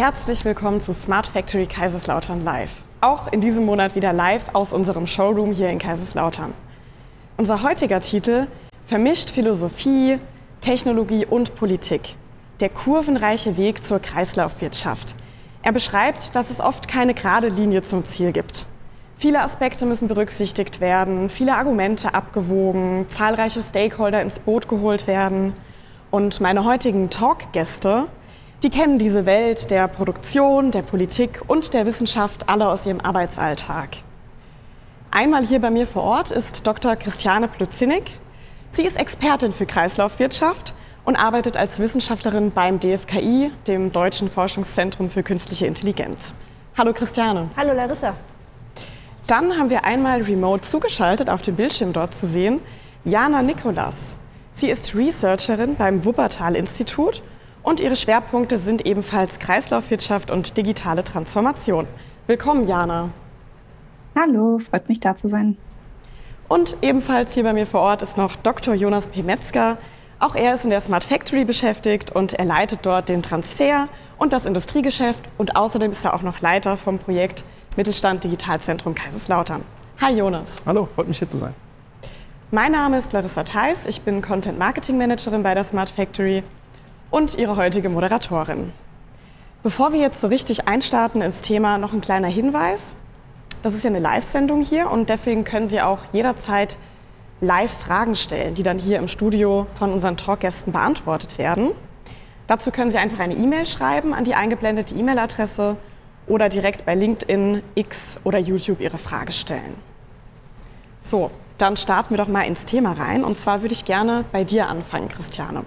Herzlich willkommen zu Smart Factory Kaiserslautern Live. Auch in diesem Monat wieder live aus unserem Showroom hier in Kaiserslautern. Unser heutiger Titel vermischt Philosophie, Technologie und Politik. Der kurvenreiche Weg zur Kreislaufwirtschaft. Er beschreibt, dass es oft keine gerade Linie zum Ziel gibt. Viele Aspekte müssen berücksichtigt werden, viele Argumente abgewogen, zahlreiche Stakeholder ins Boot geholt werden. Und meine heutigen Talkgäste, die kennen diese Welt der Produktion, der Politik und der Wissenschaft alle aus ihrem Arbeitsalltag. Einmal hier bei mir vor Ort ist Dr. Christiane Plötzinig. Sie ist Expertin für Kreislaufwirtschaft und arbeitet als Wissenschaftlerin beim DFKI, dem Deutschen Forschungszentrum für Künstliche Intelligenz. Hallo Christiane. Hallo Larissa. Dann haben wir einmal remote zugeschaltet auf dem Bildschirm dort zu sehen Jana Nikolas. Sie ist Researcherin beim Wuppertal-Institut und ihre Schwerpunkte sind ebenfalls Kreislaufwirtschaft und digitale Transformation. Willkommen, Jana. Hallo, freut mich da zu sein. Und ebenfalls hier bei mir vor Ort ist noch Dr. Jonas P. Metzger. Auch er ist in der Smart Factory beschäftigt und er leitet dort den Transfer und das Industriegeschäft und außerdem ist er auch noch Leiter vom Projekt Mittelstand Digitalzentrum Kaiserslautern. Hi Jonas. Hallo, freut mich hier zu sein. Mein Name ist Larissa Theis, ich bin Content Marketing Managerin bei der Smart Factory und Ihre heutige Moderatorin. Bevor wir jetzt so richtig einstarten ins Thema, noch ein kleiner Hinweis. Das ist ja eine Live-Sendung hier und deswegen können Sie auch jederzeit live Fragen stellen, die dann hier im Studio von unseren Talkgästen beantwortet werden. Dazu können Sie einfach eine E-Mail schreiben an die eingeblendete E-Mail-Adresse oder direkt bei LinkedIn, X oder YouTube Ihre Frage stellen. So, dann starten wir doch mal ins Thema rein. Und zwar würde ich gerne bei dir anfangen, Christiane.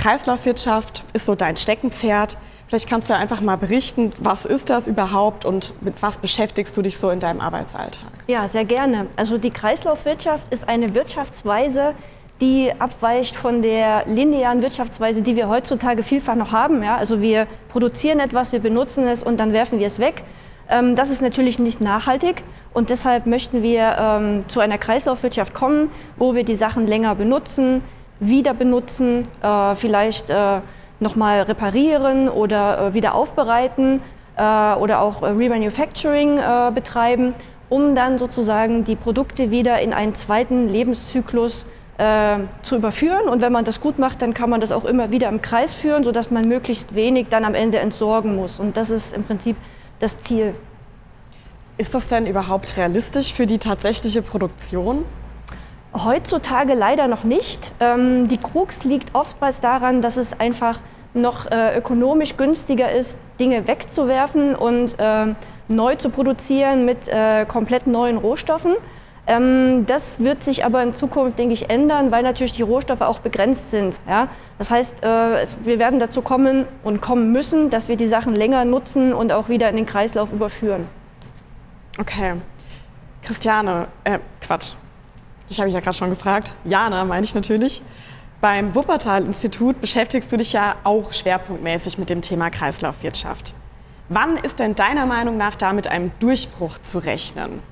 Kreislaufwirtschaft ist so dein Steckenpferd. Vielleicht kannst du einfach mal berichten, was ist das überhaupt und mit was beschäftigst du dich so in deinem Arbeitsalltag? Ja, sehr gerne. Also die Kreislaufwirtschaft ist eine Wirtschaftsweise, die abweicht von der linearen Wirtschaftsweise, die wir heutzutage vielfach noch haben. Ja? Also wir produzieren etwas, wir benutzen es und dann werfen wir es weg. Ähm, das ist natürlich nicht nachhaltig und deshalb möchten wir ähm, zu einer Kreislaufwirtschaft kommen, wo wir die Sachen länger benutzen, wieder benutzen, äh, vielleicht äh, nochmal reparieren oder äh, wieder aufbereiten äh, oder auch äh, Remanufacturing äh, betreiben, um dann sozusagen die Produkte wieder in einen zweiten Lebenszyklus zu überführen. Und wenn man das gut macht, dann kann man das auch immer wieder im Kreis führen, sodass man möglichst wenig dann am Ende entsorgen muss. Und das ist im Prinzip das Ziel. Ist das denn überhaupt realistisch für die tatsächliche Produktion? Heutzutage leider noch nicht. Ähm, die Krux liegt oftmals daran, dass es einfach noch äh, ökonomisch günstiger ist, Dinge wegzuwerfen und äh, neu zu produzieren mit äh, komplett neuen Rohstoffen. Ähm, das wird sich aber in Zukunft, denke ich, ändern, weil natürlich die Rohstoffe auch begrenzt sind. Ja? Das heißt, äh, es, wir werden dazu kommen und kommen müssen, dass wir die Sachen länger nutzen und auch wieder in den Kreislauf überführen. Okay. Christiane, äh, Quatsch, ich habe ich ja gerade schon gefragt. Jana meine ich natürlich. Beim Wuppertal-Institut beschäftigst du dich ja auch schwerpunktmäßig mit dem Thema Kreislaufwirtschaft. Wann ist denn deiner Meinung nach da mit einem Durchbruch zu rechnen?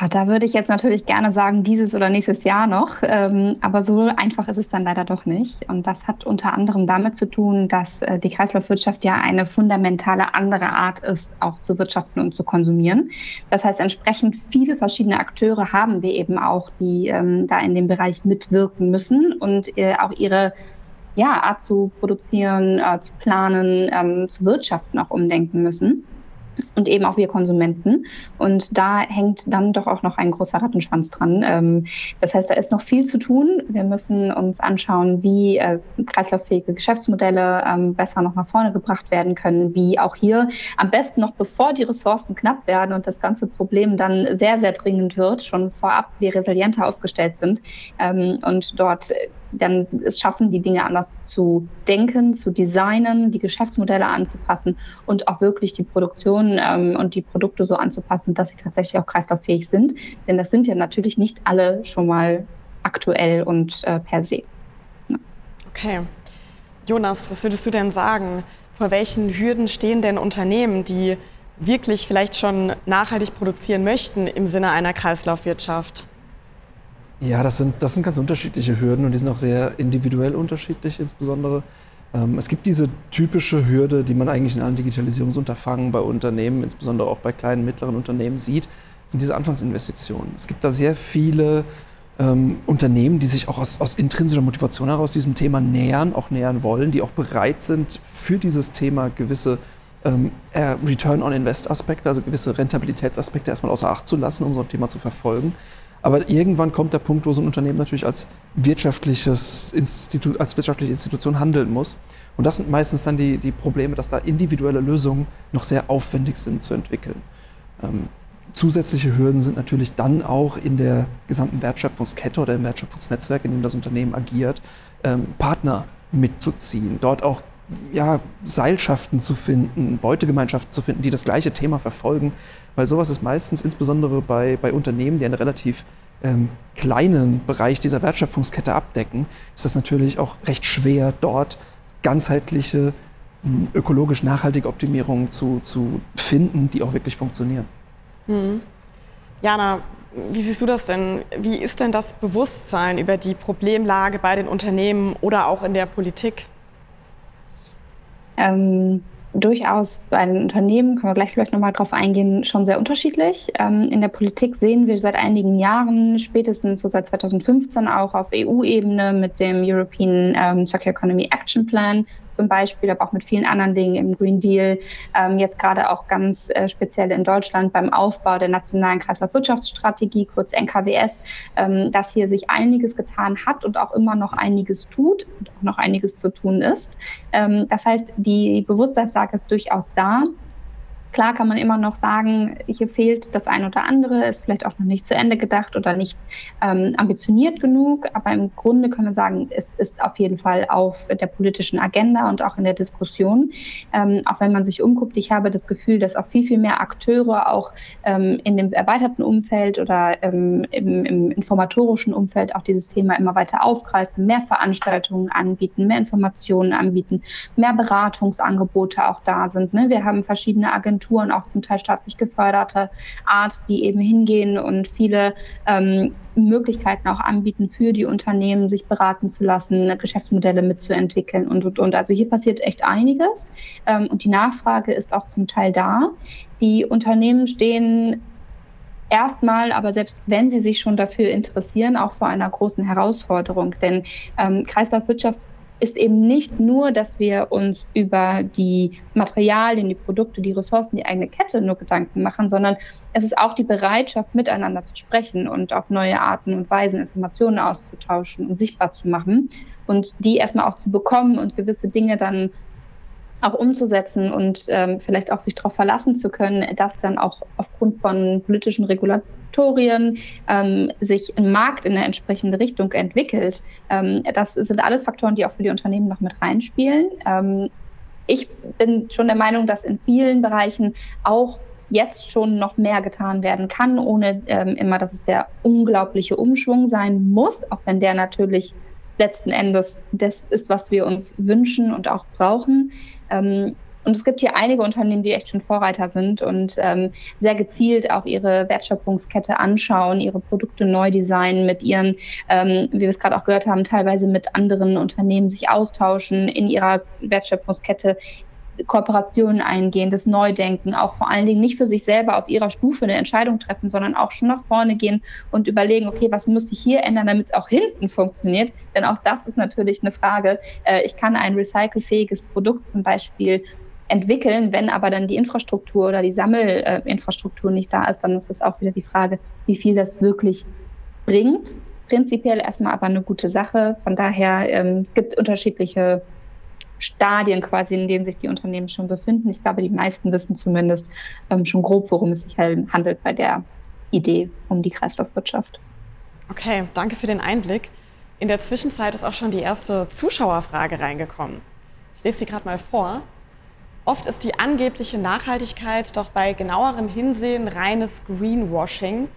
Ja, da würde ich jetzt natürlich gerne sagen, dieses oder nächstes Jahr noch. Ähm, aber so einfach ist es dann leider doch nicht. Und das hat unter anderem damit zu tun, dass äh, die Kreislaufwirtschaft ja eine fundamentale andere Art ist, auch zu wirtschaften und zu konsumieren. Das heißt, entsprechend viele verschiedene Akteure haben wir eben auch, die ähm, da in dem Bereich mitwirken müssen und äh, auch ihre ja, Art zu produzieren, äh, zu planen, ähm, zu wirtschaften auch umdenken müssen und eben auch wir Konsumenten. Und da hängt dann doch auch noch ein großer Rattenschwanz dran. Ähm, das heißt, da ist noch viel zu tun. Wir müssen uns anschauen, wie äh, kreislauffähige Geschäftsmodelle ähm, besser noch nach vorne gebracht werden können, wie auch hier am besten noch bevor die Ressourcen knapp werden und das ganze Problem dann sehr, sehr dringend wird, schon vorab wir resilienter aufgestellt sind ähm, und dort dann es schaffen, die Dinge anders zu denken, zu designen, die Geschäftsmodelle anzupassen und auch wirklich die Produktion ähm, und die Produkte so anzupassen, dass sie tatsächlich auch kreislauffähig sind. Denn das sind ja natürlich nicht alle schon mal aktuell und äh, per se. Ja. Okay. Jonas, was würdest du denn sagen? Vor welchen Hürden stehen denn Unternehmen, die wirklich vielleicht schon nachhaltig produzieren möchten im Sinne einer Kreislaufwirtschaft? Ja, das sind, das sind ganz unterschiedliche Hürden und die sind auch sehr individuell unterschiedlich insbesondere. Ähm, es gibt diese typische Hürde, die man eigentlich in allen Digitalisierungsunterfangen bei Unternehmen, insbesondere auch bei kleinen, mittleren Unternehmen sieht, sind diese Anfangsinvestitionen. Es gibt da sehr viele ähm, Unternehmen, die sich auch aus, aus, intrinsischer Motivation heraus diesem Thema nähern, auch nähern wollen, die auch bereit sind, für dieses Thema gewisse ähm, Return on Invest Aspekte, also gewisse Rentabilitätsaspekte erstmal außer Acht zu lassen, um so ein Thema zu verfolgen. Aber irgendwann kommt der Punkt, wo so ein Unternehmen natürlich als, wirtschaftliches Institu als wirtschaftliche Institution handeln muss. Und das sind meistens dann die, die Probleme, dass da individuelle Lösungen noch sehr aufwendig sind zu entwickeln. Ähm, zusätzliche Hürden sind natürlich dann auch in der gesamten Wertschöpfungskette oder im Wertschöpfungsnetzwerk, in dem das Unternehmen agiert, ähm, Partner mitzuziehen, dort auch ja, Seilschaften zu finden, Beutegemeinschaften zu finden, die das gleiche Thema verfolgen. Weil sowas ist meistens, insbesondere bei, bei Unternehmen, die einen relativ ähm, kleinen Bereich dieser Wertschöpfungskette abdecken, ist das natürlich auch recht schwer, dort ganzheitliche, hm, ökologisch nachhaltige Optimierungen zu, zu finden, die auch wirklich funktionieren. Hm. Jana, wie siehst du das denn? Wie ist denn das Bewusstsein über die Problemlage bei den Unternehmen oder auch in der Politik? Ähm, durchaus bei den Unternehmen, können wir gleich vielleicht nochmal drauf eingehen, schon sehr unterschiedlich. Ähm, in der Politik sehen wir seit einigen Jahren, spätestens so seit 2015 auch auf EU-Ebene mit dem European ähm, Circular Economy Action Plan, zum Beispiel, aber auch mit vielen anderen Dingen im Green Deal. Ähm, jetzt gerade auch ganz äh, speziell in Deutschland beim Aufbau der nationalen Kreislaufwirtschaftsstrategie, kurz NKWS, ähm, dass hier sich einiges getan hat und auch immer noch einiges tut und auch noch einiges zu tun ist. Ähm, das heißt, die Bewusstseinslage ist durchaus da. Klar kann man immer noch sagen, hier fehlt das ein oder andere, ist vielleicht auch noch nicht zu Ende gedacht oder nicht ähm, ambitioniert genug, aber im Grunde können wir sagen, es ist auf jeden Fall auf der politischen Agenda und auch in der Diskussion. Ähm, auch wenn man sich umguckt, ich habe das Gefühl, dass auch viel, viel mehr Akteure auch ähm, in dem erweiterten Umfeld oder ähm, im, im informatorischen Umfeld auch dieses Thema immer weiter aufgreifen, mehr Veranstaltungen anbieten, mehr Informationen anbieten, mehr Beratungsangebote auch da sind. Ne? Wir haben verschiedene Agenturen, Agenturen, auch zum Teil staatlich geförderte Art, die eben hingehen und viele ähm, Möglichkeiten auch anbieten für die Unternehmen, sich beraten zu lassen, Geschäftsmodelle mitzuentwickeln und, und, und. Also hier passiert echt einiges ähm, und die Nachfrage ist auch zum Teil da. Die Unternehmen stehen erstmal, aber selbst wenn sie sich schon dafür interessieren, auch vor einer großen Herausforderung. Denn ähm, Kreislaufwirtschaft ist eben nicht nur, dass wir uns über die Materialien, die Produkte, die Ressourcen, die eigene Kette nur Gedanken machen, sondern es ist auch die Bereitschaft, miteinander zu sprechen und auf neue Arten und Weisen Informationen auszutauschen und sichtbar zu machen und die erstmal auch zu bekommen und gewisse Dinge dann auch umzusetzen und ähm, vielleicht auch sich darauf verlassen zu können, dass dann auch aufgrund von politischen Regulatorien ähm, sich ein Markt in eine entsprechende Richtung entwickelt. Ähm, das sind alles Faktoren, die auch für die Unternehmen noch mit reinspielen. Ähm, ich bin schon der Meinung, dass in vielen Bereichen auch jetzt schon noch mehr getan werden kann, ohne ähm, immer, dass es der unglaubliche Umschwung sein muss, auch wenn der natürlich letzten Endes das ist, was wir uns wünschen und auch brauchen. Ähm, und es gibt hier einige Unternehmen, die echt schon Vorreiter sind und ähm, sehr gezielt auch ihre Wertschöpfungskette anschauen, ihre Produkte neu designen, mit ihren, ähm, wie wir es gerade auch gehört haben, teilweise mit anderen Unternehmen sich austauschen, in ihrer Wertschöpfungskette Kooperationen eingehen, das Neudenken, auch vor allen Dingen nicht für sich selber auf ihrer Stufe eine Entscheidung treffen, sondern auch schon nach vorne gehen und überlegen, okay, was muss ich hier ändern, damit es auch hinten funktioniert? Denn auch das ist natürlich eine Frage. Äh, ich kann ein recycelfähiges Produkt zum Beispiel entwickeln, wenn aber dann die Infrastruktur oder die Sammelinfrastruktur nicht da ist, dann ist es auch wieder die Frage, wie viel das wirklich bringt. Prinzipiell erstmal aber eine gute Sache. Von daher, ähm, es gibt unterschiedliche Stadien quasi, in denen sich die Unternehmen schon befinden. Ich glaube, die meisten wissen zumindest ähm, schon grob, worum es sich halt handelt bei der Idee um die Kreislaufwirtschaft. Okay, danke für den Einblick. In der Zwischenzeit ist auch schon die erste Zuschauerfrage reingekommen. Ich lese sie gerade mal vor. Oft ist die angebliche Nachhaltigkeit doch bei genauerem Hinsehen reines Greenwashing,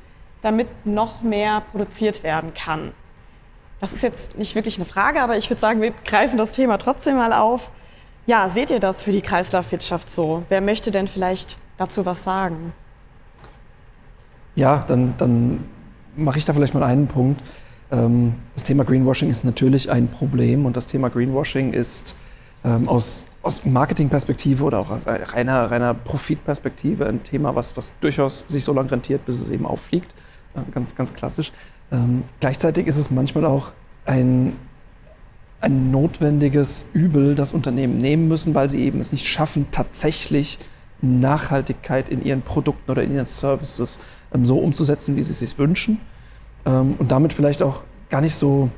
damit noch mehr produziert werden kann. Das ist jetzt nicht wirklich eine Frage, aber ich würde sagen, wir greifen das Thema trotzdem mal auf. Ja, seht ihr das für die Kreislaufwirtschaft so? Wer möchte denn vielleicht dazu was sagen? Ja, dann, dann mache ich da vielleicht mal einen Punkt. Ähm, das Thema Greenwashing ist natürlich ein Problem und das Thema Greenwashing ist ähm, aus, aus Marketingperspektive oder auch aus reiner, reiner Profitperspektive ein Thema, was, was durchaus sich so lange rentiert, bis es eben auffliegt. Ganz, ganz klassisch. Ähm, gleichzeitig ist es manchmal auch ein, ein notwendiges Übel, das Unternehmen nehmen müssen, weil sie eben es nicht schaffen, tatsächlich Nachhaltigkeit in ihren Produkten oder in ihren Services ähm, so umzusetzen, wie sie es sich wünschen. Ähm, und damit vielleicht auch gar nicht so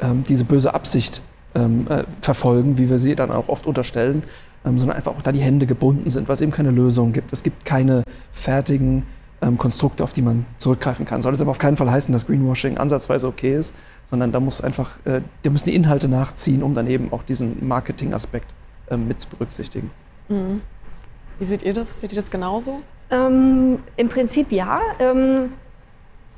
ähm, diese böse Absicht ähm, äh, verfolgen, wie wir sie dann auch oft unterstellen, ähm, sondern einfach auch da die Hände gebunden sind, weil es eben keine Lösung gibt. Es gibt keine fertigen ähm, Konstrukte, auf die man zurückgreifen kann. Soll das aber auf keinen Fall heißen, dass Greenwashing ansatzweise okay ist, sondern da muss einfach, äh, da müssen die Inhalte nachziehen, um dann eben auch diesen Marketing-Aspekt äh, mit zu berücksichtigen. Mhm. Wie seht ihr das? Seht ihr das genauso? Ähm, Im Prinzip ja. Ähm,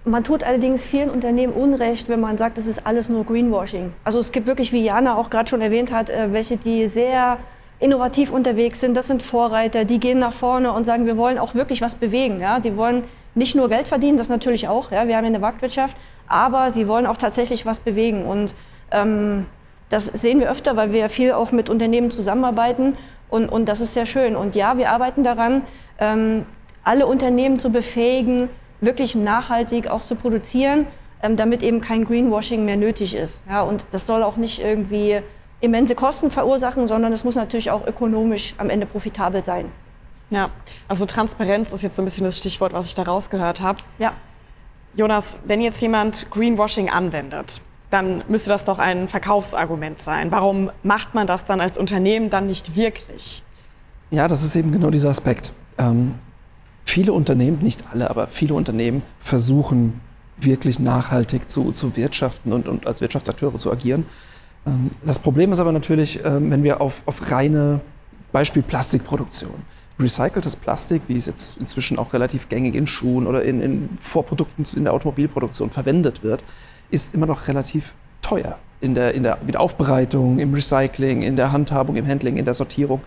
man tut allerdings vielen Unternehmen Unrecht, wenn man sagt, das ist alles nur Greenwashing. Also es gibt wirklich, wie Jana auch gerade schon erwähnt hat, äh, welche, die sehr innovativ unterwegs sind. Das sind Vorreiter, die gehen nach vorne und sagen, wir wollen auch wirklich was bewegen. Ja? Die wollen nicht nur Geld verdienen, das natürlich auch. Ja? Wir haben eine Marktwirtschaft, aber sie wollen auch tatsächlich was bewegen. Und ähm, das sehen wir öfter, weil wir viel auch mit Unternehmen zusammenarbeiten. Und, und das ist sehr schön. Und ja, wir arbeiten daran, ähm, alle Unternehmen zu befähigen, wirklich nachhaltig auch zu produzieren, ähm, damit eben kein Greenwashing mehr nötig ist. Ja, und das soll auch nicht irgendwie immense Kosten verursachen, sondern es muss natürlich auch ökonomisch am Ende profitabel sein. Ja, also Transparenz ist jetzt so ein bisschen das Stichwort, was ich da rausgehört habe. Ja. Jonas, wenn jetzt jemand Greenwashing anwendet, dann müsste das doch ein Verkaufsargument sein. Warum macht man das dann als Unternehmen dann nicht wirklich? Ja, das ist eben genau dieser Aspekt. Ähm, viele Unternehmen, nicht alle, aber viele Unternehmen versuchen wirklich nachhaltig zu, zu wirtschaften und, und als Wirtschaftsakteure zu agieren. Ähm, das Problem ist aber natürlich, ähm, wenn wir auf, auf reine Beispiel Plastikproduktion. Recyceltes Plastik, wie es jetzt inzwischen auch relativ gängig in Schuhen oder in, in Vorprodukten in der Automobilproduktion verwendet wird, ist immer noch relativ teuer in der, in der Wiederaufbereitung, im Recycling, in der Handhabung, im Handling, in der Sortierung.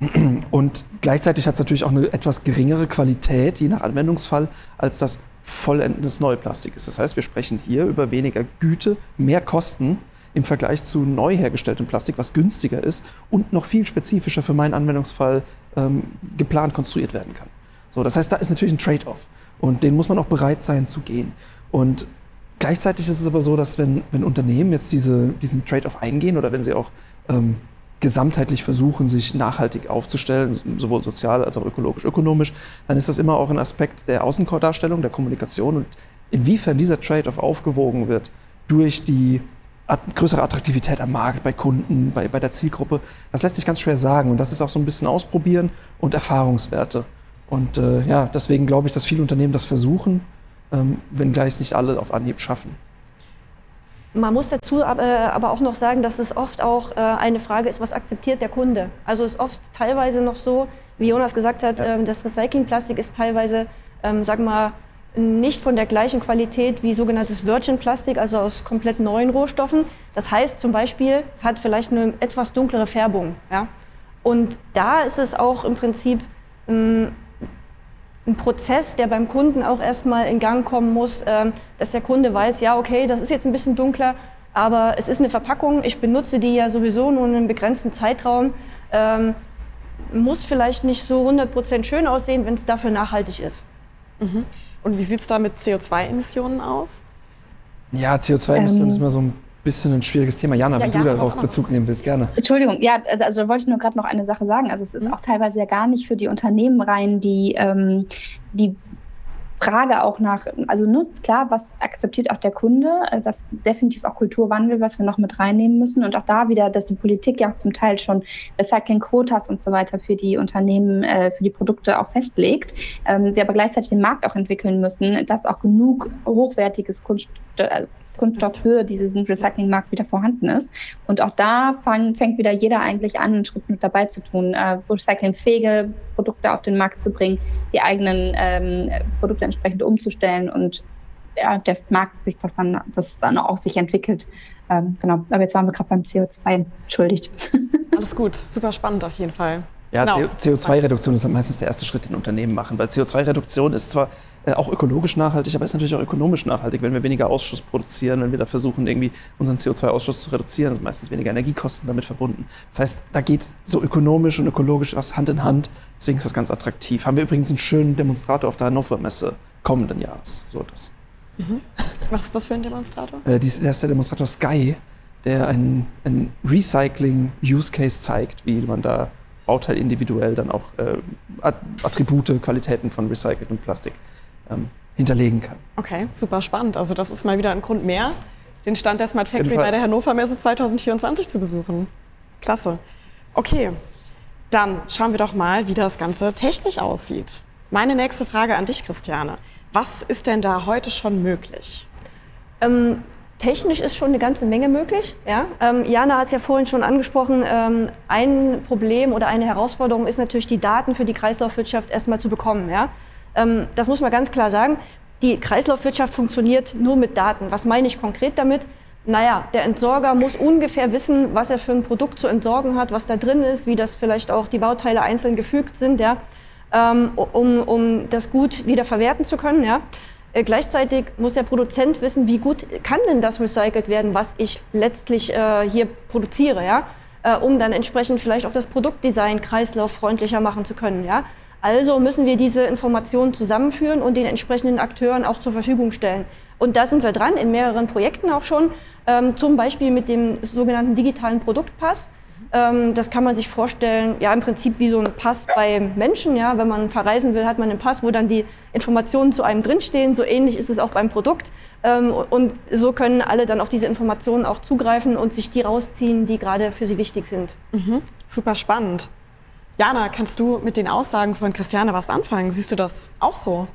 Und gleichzeitig hat es natürlich auch eine etwas geringere Qualität, je nach Anwendungsfall, als das vollendes neue Plastik ist. Das heißt, wir sprechen hier über weniger Güte, mehr Kosten im Vergleich zu neu hergestelltem Plastik, was günstiger ist und noch viel spezifischer für meinen Anwendungsfall ähm, geplant konstruiert werden kann. So, das heißt, da ist natürlich ein Trade-off und den muss man auch bereit sein zu gehen. Und gleichzeitig ist es aber so, dass wenn, wenn Unternehmen jetzt diese, diesen Trade-off eingehen oder wenn sie auch ähm, gesamtheitlich versuchen, sich nachhaltig aufzustellen, sowohl sozial als auch ökologisch, ökonomisch, dann ist das immer auch ein Aspekt der Außendarstellung, der Kommunikation und inwiefern dieser Trade-off aufgewogen wird durch die größere Attraktivität am Markt, bei Kunden, bei, bei der Zielgruppe, das lässt sich ganz schwer sagen und das ist auch so ein bisschen Ausprobieren und Erfahrungswerte. Und äh, ja, deswegen glaube ich, dass viele Unternehmen das versuchen, ähm, wenngleich es nicht alle auf Anhieb schaffen. Man muss dazu aber, auch noch sagen, dass es oft auch äh, eine Frage ist, was akzeptiert der Kunde. Also es ist oft teilweise noch so, wie Jonas gesagt hat, ja. Ähm, das Recyclingplastik ist teilweise, ähm, wir mal, nicht von der gleichen Qualität wie sogenanntes Virgin Plastik, also aus komplett neuen Rohstoffen. Das heißt zum Beispiel, es hat vielleicht eine etwas dunklere Färbung. Ja? Und da ist es auch im Prinzip ähm, ein Prozess, der beim Kunden auch erstmal in Gang kommen muss, ähm, dass der Kunde weiß, ja, okay, das ist jetzt ein bisschen dunkler, aber es ist eine Verpackung, ich benutze die ja sowieso nur in einem begrenzten Zeitraum. Ähm, muss vielleicht nicht so 100% schön aussehen, wenn es dafür nachhaltig ist. Mhm. Und wie sieht es da mit CO2-Emissionen aus? Ja, CO2-Emissionen ähm, ist immer so ein bisschen ein schwieriges Thema. Jana, ja, wenn ja, du darauf Bezug nehmen willst, gerne. Entschuldigung, ja, also, also wollte ich nur gerade noch eine Sache sagen. Also es ist mhm. auch teilweise ja gar nicht für die Unternehmen rein, die, ähm, die Frage auch nach, also ne, klar, was akzeptiert auch der Kunde, äh, das definitiv auch Kulturwandel, was wir noch mit reinnehmen müssen und auch da wieder, dass die Politik ja zum Teil schon Recycling-Quotas und so weiter für die Unternehmen, äh, für die Produkte auch festlegt, ähm, wir aber gleichzeitig den Markt auch entwickeln müssen, dass auch genug hochwertiges Kunst, äh, Kunststoff für diesen Recyclingmarkt wieder vorhanden ist. Und auch da fang, fängt wieder jeder eigentlich an, einen Schritt mit dabei zu tun, äh, recyclingfähige Produkte auf den Markt zu bringen, die eigenen ähm, Produkte entsprechend umzustellen und ja, der Markt sich das dann, das dann auch sich entwickelt. Ähm, genau. Aber jetzt waren wir gerade beim CO2, entschuldigt. Alles gut, super spannend auf jeden Fall. Ja, Genau. CO2-Reduktion ist meistens der erste Schritt, den Unternehmen machen, weil CO2-Reduktion ist zwar äh, auch ökologisch nachhaltig, aber ist natürlich auch ökonomisch nachhaltig, wenn wir weniger Ausschuss produzieren, wenn wir da versuchen, irgendwie unseren CO2-Ausschuss zu reduzieren, sind meistens weniger Energiekosten damit verbunden. Das heißt, da geht so ökonomisch und ökologisch was Hand in Hand, deswegen ist das ganz attraktiv. Haben wir übrigens einen schönen Demonstrator auf der Hannover Messe kommenden Jahres. So das. Was ist das für ein Demonstrator? Äh, dies, der ist der Demonstrator Sky, der ein, ein Recycling-Use-Case zeigt, wie man da Bauteil individuell dann auch äh, At- Attribute, Qualitäten von recyceltem Plastik ähm, hinterlegen kann. Okay, super spannend. Also das ist mal wieder ein Grund mehr, den Stand der Smart Factory bei der Hannover Messe 2024 zu besuchen. Klasse. Okay, dann schauen wir doch mal, wie das Ganze technisch aussieht. Meine nächste Frage an dich, Christiane. Was ist denn da heute schon möglich? Ähm, technisch ist schon eine ganze Menge möglich. Ja? Ähm, Jana hat es ja vorhin schon angesprochen. Ähm, ein Problem oder eine Herausforderung ist natürlich, die Daten für die Kreislaufwirtschaft erstmal zu bekommen. Ja? Ähm, das muss man ganz klar sagen. Die Kreislaufwirtschaft funktioniert nur mit Daten. Was meine ich konkret damit? Naja, der Entsorger muss ungefähr wissen, was er für ein Produkt zu entsorgen hat, was da drin ist, wie das vielleicht auch die Bauteile einzeln gefügt sind, ja? ähm, um, um das gut wieder verwerten zu können. Ja? Äh, gleichzeitig muss der Produzent wissen, wie gut kann denn das recycelt werden, was ich letztlich äh, hier produziere, ja? äh, um dann entsprechend vielleicht auch das Produktdesign kreislauffreundlicher machen zu können. Ja? Also müssen wir diese Informationen zusammenführen und den entsprechenden Akteuren auch zur Verfügung stellen. Und da sind wir dran, in mehreren Projekten auch schon, ähm, zum Beispiel mit dem sogenannten digitalen Produktpass. Ähm, das kann man sich vorstellen, ja im Prinzip wie so ein Pass bei Menschen. Ja, wenn man verreisen will, hat man einen Pass, wo dann die Informationen zu einem drinstehen. So ähnlich ist es auch beim Produkt. Ähm, und so können alle dann auf diese Informationen auch zugreifen und sich die rausziehen, die gerade für sie wichtig sind. Super spannend. Jana, kannst du mit den Aussagen von Christiane was anfangen? Siehst du das auch so?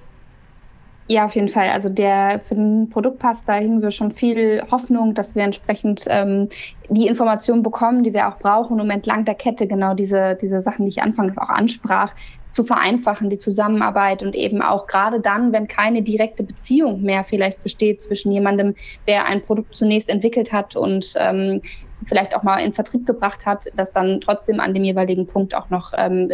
Ja, auf jeden Fall. Also der für den Produktpass, da hingen wir schon viel Hoffnung, dass wir entsprechend ähm, die Informationen bekommen, die wir auch brauchen, um entlang der Kette genau diese, diese Sachen, die ich anfangs auch ansprach, zu vereinfachen, die Zusammenarbeit und eben auch gerade dann, wenn keine direkte Beziehung mehr vielleicht besteht zwischen jemandem, der ein Produkt zunächst entwickelt hat und ähm, vielleicht auch mal in Vertrieb gebracht hat, dass dann trotzdem an dem jeweiligen Punkt auch noch ähm,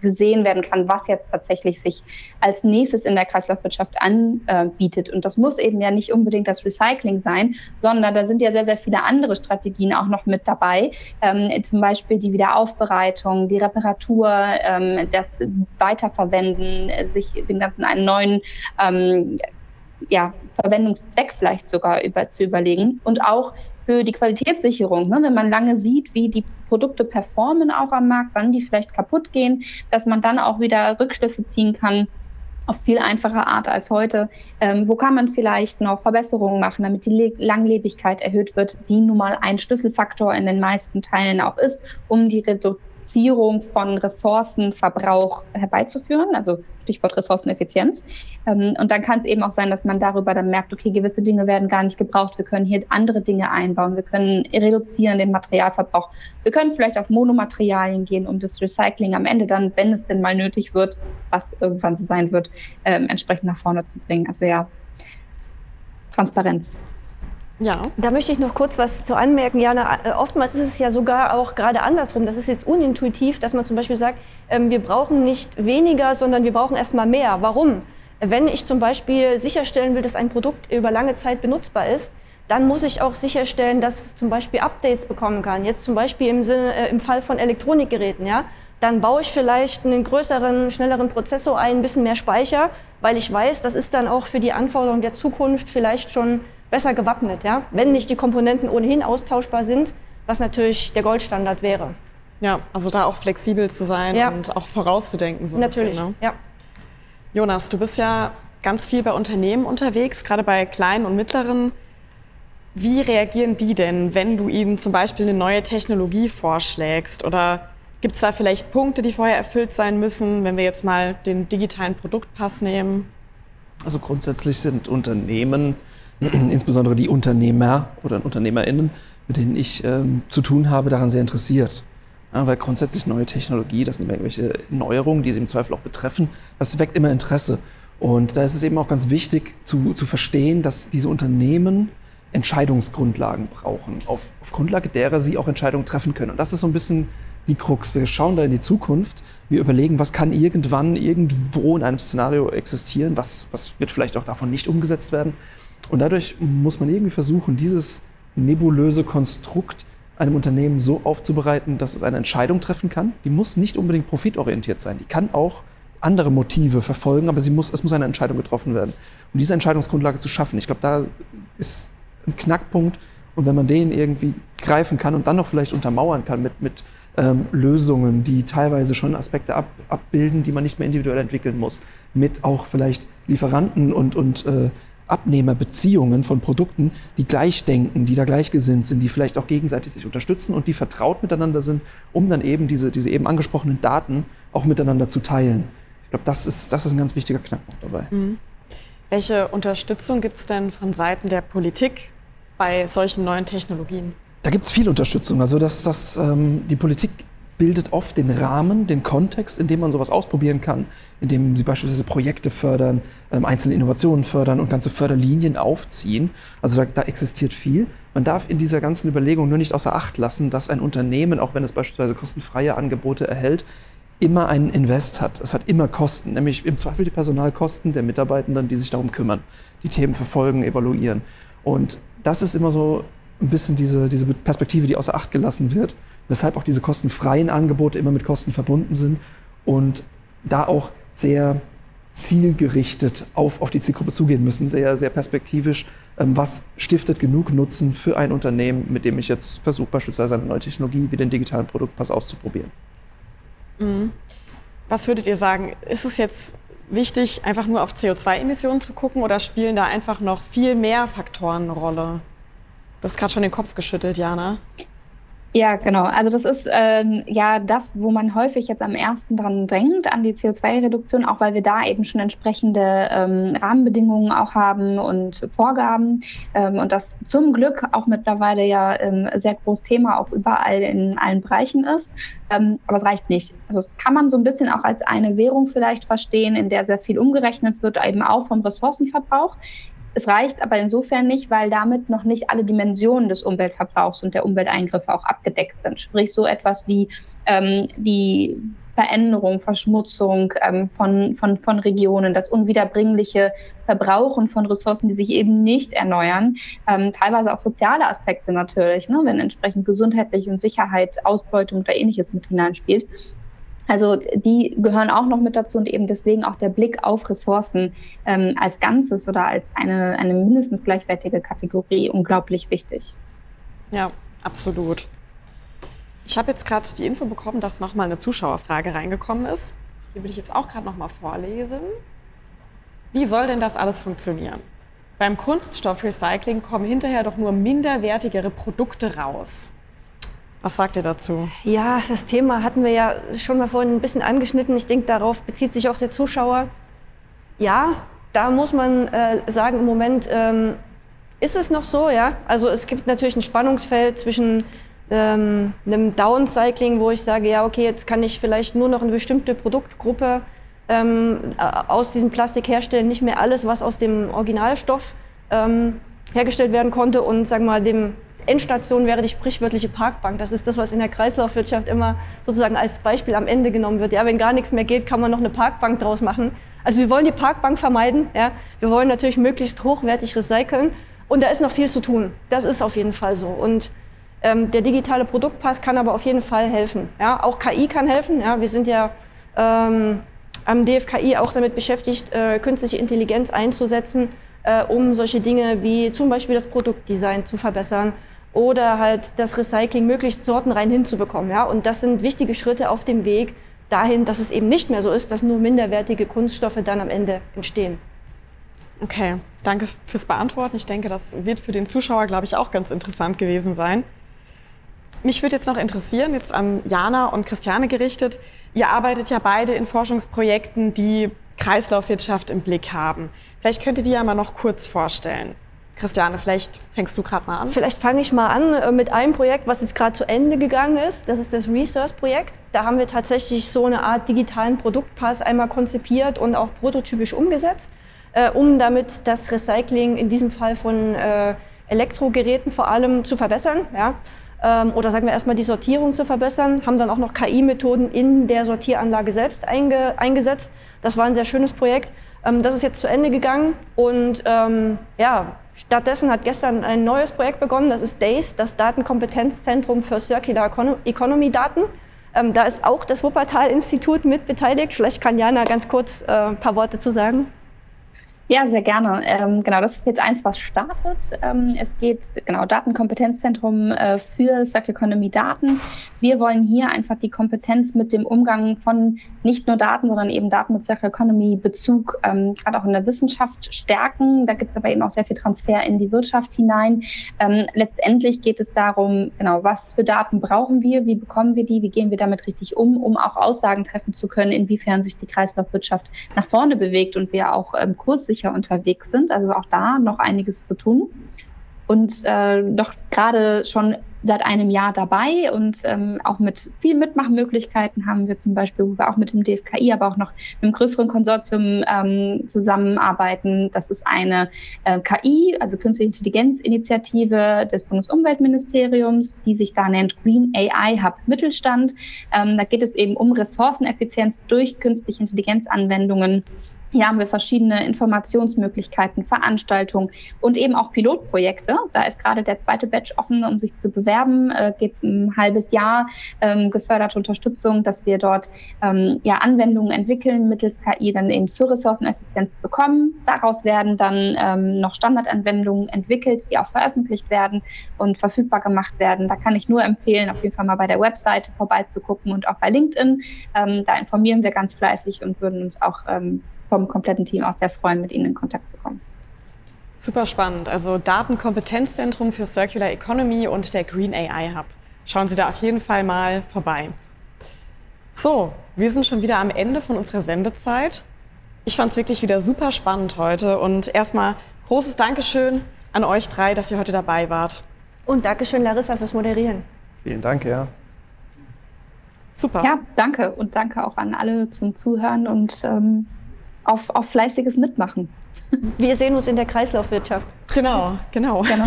gesehen werden kann, was jetzt tatsächlich sich als nächstes in der Kreislaufwirtschaft anbietet. Und das muss eben ja nicht unbedingt das Recycling sein, sondern da sind ja sehr, sehr viele andere Strategien auch noch mit dabei. Ähm, zum Beispiel die Wiederaufbereitung, die Reparatur, ähm, das Weiterverwenden, sich dem Ganzen einen neuen ähm, ja, Verwendungszweck vielleicht sogar über, zu überlegen. Und auch für die Qualitätssicherung, ne, wenn man lange sieht, wie die Produkte performen auch am Markt, wann die vielleicht kaputt gehen, dass man dann auch wieder Rückschlüsse ziehen kann auf viel einfache Art als heute. Ähm, wo kann man vielleicht noch Verbesserungen machen, damit die Le Langlebigkeit erhöht wird, die nun mal ein Schlüsselfaktor in den meisten Teilen auch ist, um die Reduzierung von Ressourcenverbrauch herbeizuführen, also Stichwort Ressourceneffizienz. Ähm, und dann kann es eben auch sein, dass man darüber dann merkt, okay, gewisse Dinge werden gar nicht gebraucht. Wir können hier andere Dinge einbauen. Wir können reduzieren den Materialverbrauch. Wir können vielleicht auf Monomaterialien gehen, um das Recycling am Ende dann, wenn es denn mal nötig wird, was irgendwann so sein wird, ähm, entsprechend nach vorne zu bringen. Also ja, Transparenz. Ja. Da möchte ich noch kurz was zu anmerken. Jana, äh, oftmals ist es ja sogar auch gerade andersrum. Das ist jetzt unintuitiv, dass man zum Beispiel sagt, ähm, wir brauchen nicht weniger, sondern wir brauchen erstmal mehr. Warum? Wenn ich zum Beispiel sicherstellen will, dass ein Produkt über lange Zeit benutzbar ist, dann muss ich auch sicherstellen, dass es zum Beispiel Updates bekommen kann. Jetzt zum Beispiel im, Sinne, äh, im Fall von Elektronikgeräten, ja. Dann baue ich vielleicht einen größeren, schnelleren Prozessor ein, ein bisschen mehr Speicher, weil ich weiß, das ist dann auch für die Anforderungen der Zukunft vielleicht schon besser gewappnet, ja. Wenn nicht die Komponenten ohnehin austauschbar sind, was natürlich der Goldstandard wäre. Ja, also da auch flexibel zu sein Ja. und auch vorauszudenken. So ein Natürlich, Bisschen, ne? ja. Jonas, du bist ja ganz viel bei Unternehmen unterwegs, gerade bei kleinen und mittleren. Wie reagieren die denn, wenn du ihnen zum Beispiel eine neue Technologie vorschlägst? Oder gibt es da vielleicht Punkte, die vorher erfüllt sein müssen, wenn wir jetzt mal den digitalen Produktpass nehmen? Also grundsätzlich sind Unternehmen, insbesondere die Unternehmer oder UnternehmerInnen, mit denen ich ähm, zu tun habe, daran sehr interessiert. Ja, weil grundsätzlich neue Technologie, das sind immer irgendwelche Neuerungen, die sie im Zweifel auch betreffen, das weckt immer Interesse. Und da ist es eben auch ganz wichtig zu, zu verstehen, dass diese Unternehmen Entscheidungsgrundlagen brauchen, auf, auf Grundlage derer sie auch Entscheidungen treffen können. Und das ist so ein bisschen die Krux. Wir schauen da in die Zukunft. Wir überlegen, was kann irgendwann irgendwo in einem Szenario existieren, was, was wird vielleicht auch davon nicht umgesetzt werden. Und dadurch muss man irgendwie versuchen, dieses nebulöse Konstrukt einem Unternehmen so aufzubereiten, dass es eine Entscheidung treffen kann. Die muss nicht unbedingt profitorientiert sein. Die kann auch andere Motive verfolgen, aber sie muss, es muss eine Entscheidung getroffen werden. Um diese Entscheidungsgrundlage zu schaffen, ich glaube, da ist ein Knackpunkt. Und wenn man den irgendwie greifen kann und dann noch vielleicht untermauern kann mit, mit ähm, Lösungen, die teilweise schon Aspekte ab, abbilden, die man nicht mehr individuell entwickeln muss, mit auch vielleicht Lieferanten und, und äh, Abnehmerbeziehungen von Produkten, die gleich denken, die da gleichgesinnt sind, die vielleicht auch gegenseitig sich unterstützen und die vertraut miteinander sind, um dann eben diese, diese eben angesprochenen Daten auch miteinander zu teilen. Ich glaube, das ist, das ist ein ganz wichtiger Knackpunkt dabei. Mhm. Welche Unterstützung gibt es denn von Seiten der Politik bei solchen neuen Technologien? Da gibt es viel Unterstützung. Also dass, dass ähm, die Politik bildet oft den Rahmen, den Kontext, in dem man sowas ausprobieren kann, indem sie beispielsweise Projekte fördern, ähm, einzelne Innovationen fördern und ganze Förderlinien aufziehen. Also da, da, existiert viel. Man darf in dieser ganzen Überlegung nur nicht außer Acht lassen, dass ein Unternehmen, auch wenn es beispielsweise kostenfreie Angebote erhält, immer einen Invest hat. Es hat immer Kosten, nämlich im Zweifel die Personalkosten der Mitarbeitenden, die sich darum kümmern, die Themen verfolgen, evaluieren. Und das ist immer so ein bisschen diese, diese Perspektive, die außer Acht gelassen wird weshalb auch diese kostenfreien Angebote immer mit Kosten verbunden sind und da auch sehr zielgerichtet auf, auf die Zielgruppe zugehen müssen, sehr, sehr perspektivisch. Ähm, was stiftet genug Nutzen für ein Unternehmen, mit dem ich jetzt versuche, beispielsweise eine neue Technologie wie den digitalen Produktpass auszuprobieren? Mhm. Was würdet ihr sagen? Ist es jetzt wichtig, einfach nur auf CO2-Emissionen zu gucken oder spielen da einfach noch viel mehr Faktoren eine Rolle? Du hast gerade schon den Kopf geschüttelt, Jana. Ja, genau. Also das ist ähm, ja das, wo man häufig jetzt am ersten dran drängt, an die CO2-Reduktion, auch weil wir da eben schon entsprechende ähm, Rahmenbedingungen auch haben und Vorgaben. Ähm, und das zum Glück auch mittlerweile ja ähm, sehr großes Thema auch überall in allen Bereichen ist. Ähm, aber es reicht nicht. Also das kann man so ein bisschen auch als eine Währung vielleicht verstehen, in der sehr viel umgerechnet wird, eben auch vom Ressourcenverbrauch. Es reicht aber insofern nicht, weil damit noch nicht alle Dimensionen des Umweltverbrauchs und der Umwelteingriffe auch abgedeckt sind. Sprich so etwas wie ähm, die Veränderung, Verschmutzung ähm, von, von, von Regionen, das unwiederbringliche Verbrauchen von Ressourcen, die sich eben nicht erneuern, ähm, teilweise auch soziale Aspekte natürlich, ne, wenn entsprechend gesundheitliche und Sicherheit, Ausbeutung oder ähnliches mit hineinspielt. Also die gehören auch noch mit dazu und eben deswegen auch der Blick auf Ressourcen ähm, als Ganzes oder als eine, eine mindestens gleichwertige Kategorie unglaublich wichtig. Ja, absolut. Ich habe jetzt gerade die Info bekommen, dass nochmal eine Zuschauerfrage reingekommen ist. Die würde ich jetzt auch gerade nochmal vorlesen. Wie soll denn das alles funktionieren? Beim Kunststoffrecycling kommen hinterher doch nur minderwertigere Produkte raus. Was sagt ihr dazu? Ja, das Thema hatten wir ja schon mal vorhin ein bisschen angeschnitten. Ich denke, darauf bezieht sich auch der Zuschauer. Ja, da muss man äh, sagen, im Moment ähm, ist es noch so, ja. Also es gibt natürlich ein Spannungsfeld zwischen ähm, einem Downcycling, wo ich sage, ja, okay, jetzt kann ich vielleicht nur noch eine bestimmte Produktgruppe ähm, aus diesem Plastik herstellen, nicht mehr alles, was aus dem Originalstoff ähm, hergestellt werden konnte und sagen wir mal dem Endstation wäre die sprichwörtliche Parkbank. Das ist das, was in der Kreislaufwirtschaft immer sozusagen als Beispiel am Ende genommen wird. Ja, wenn gar nichts mehr geht, kann man noch eine Parkbank draus machen. Also wir wollen die Parkbank vermeiden. Ja, wir wollen natürlich möglichst hochwertig recyceln. Und da ist noch viel zu tun. Das ist auf jeden Fall so. Und ähm, der digitale Produktpass kann aber auf jeden Fall helfen. Ja, auch KI kann helfen. Ja, wir sind ja ähm, am DFKI auch damit beschäftigt, äh, künstliche Intelligenz einzusetzen, äh, um solche Dinge wie zum Beispiel das Produktdesign zu verbessern oder halt das Recycling möglichst sortenrein hinzubekommen. Ja? Und das sind wichtige Schritte auf dem Weg dahin, dass es eben nicht mehr so ist, dass nur minderwertige Kunststoffe dann am Ende entstehen. Okay, danke fürs Beantworten. Ich denke, das wird für den Zuschauer, glaube ich, auch ganz interessant gewesen sein. Mich würde jetzt noch interessieren, jetzt an Jana und Christiane gerichtet. Ihr arbeitet ja beide in Forschungsprojekten, die Kreislaufwirtschaft im Blick haben. Vielleicht könnt ihr die ja mal noch kurz vorstellen. Christiane, vielleicht fängst du gerade mal an. Vielleicht fange ich mal an äh, mit einem Projekt, was jetzt gerade zu Ende gegangen ist. Das ist das Research-Projekt. Da haben wir tatsächlich so eine Art digitalen Produktpass einmal konzipiert und auch prototypisch umgesetzt, äh, um damit das Recycling in diesem Fall von äh, Elektrogeräten vor allem zu verbessern. Ja. ähm, oder sagen wir erstmal die Sortierung zu verbessern, haben dann auch noch KI-Methoden in der Sortieranlage selbst einge eingesetzt. Das war ein sehr schönes Projekt. Ähm, das ist jetzt zu Ende gegangen und ähm, ja, stattdessen hat gestern ein neues Projekt begonnen, das ist DACE, das Datenkompetenzzentrum für Circular Economy Daten. Ähm, da ist auch das Wuppertal-Institut mit beteiligt. Vielleicht kann Jana ganz kurz äh, ein paar Worte zu sagen. Ja, sehr gerne. Ähm, genau, das ist jetzt eins, was startet. Ähm, es geht, genau, Datenkompetenzzentrum äh, für Circular Economy Daten. Wir wollen hier einfach die Kompetenz mit dem Umgang von nicht nur Daten, sondern eben Daten mit Circular Economy Bezug, ähm, gerade auch in der Wissenschaft stärken. Da gibt es aber eben auch sehr viel Transfer in die Wirtschaft hinein. Ähm, letztendlich geht es darum, genau, was für Daten brauchen wir, wie bekommen wir die, wie gehen wir damit richtig um, um auch Aussagen treffen zu können, inwiefern sich die Kreislaufwirtschaft nach vorne bewegt und wir auch ähm, kurssicher sicher unterwegs sind. Also auch da noch einiges zu tun. Und äh, doch gerade schon seit einem Jahr dabei und ähm, auch mit vielen Mitmachmöglichkeiten haben wir zum Beispiel, wo wir auch mit dem DFKI, aber auch noch mit einem größeren Konsortium ähm, zusammenarbeiten. Das ist eine äh, KI, also Künstliche Intelligenz-Initiative des Bundesumweltministeriums, die sich da nennt Green AI Hub Mittelstand. Ähm, da geht es eben um Ressourceneffizienz durch künstliche Intelligenzanwendungen hier haben wir verschiedene Informationsmöglichkeiten, Veranstaltungen und eben auch Pilotprojekte. Da ist gerade der zweite Batch offen, um sich zu bewerben. Äh, Geht es ein halbes Jahr ähm, geförderte Unterstützung, dass wir dort ähm, ja, Anwendungen entwickeln, mittels KI dann eben zur Ressourceneffizienz zu kommen. Daraus werden dann ähm, noch Standardanwendungen entwickelt, die auch veröffentlicht werden und verfügbar gemacht werden. Da kann ich nur empfehlen, auf jeden Fall mal bei der Webseite vorbeizugucken und auch bei LinkedIn. Ähm, da informieren wir ganz fleißig und würden uns auch ähm, vom kompletten Team aus sehr freuen, mit Ihnen in Kontakt zu kommen. Super spannend. Also Datenkompetenzzentrum für Circular Economy und der Green AI Hub. Schauen Sie da auf jeden Fall mal vorbei. So, wir sind schon wieder am Ende von unserer Sendezeit. Ich fand es wirklich wieder super spannend heute und erstmal großes Dankeschön an euch drei, dass ihr heute dabei wart. Und Dankeschön, Larissa, fürs Moderieren. Vielen Dank, ja. Super. Ja, danke und danke auch an alle zum Zuhören und ähm, auf, auf fleißiges Mitmachen. Wir sehen uns in der Kreislaufwirtschaft. Genau, genau. genau.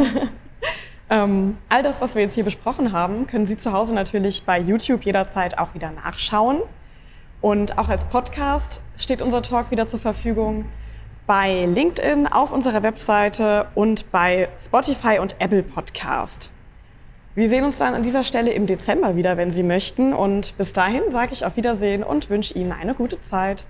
ähm, all das, was wir jetzt hier besprochen haben, können Sie zu Hause natürlich bei YouTube jederzeit auch wieder nachschauen. Und auch als Podcast steht unser Talk wieder zur Verfügung bei LinkedIn, auf unserer Webseite und bei Spotify und Apple Podcast. Wir sehen uns dann an dieser Stelle im Dezember wieder, wenn Sie möchten. Und bis dahin sage ich auf Wiedersehen und wünsche Ihnen eine gute Zeit.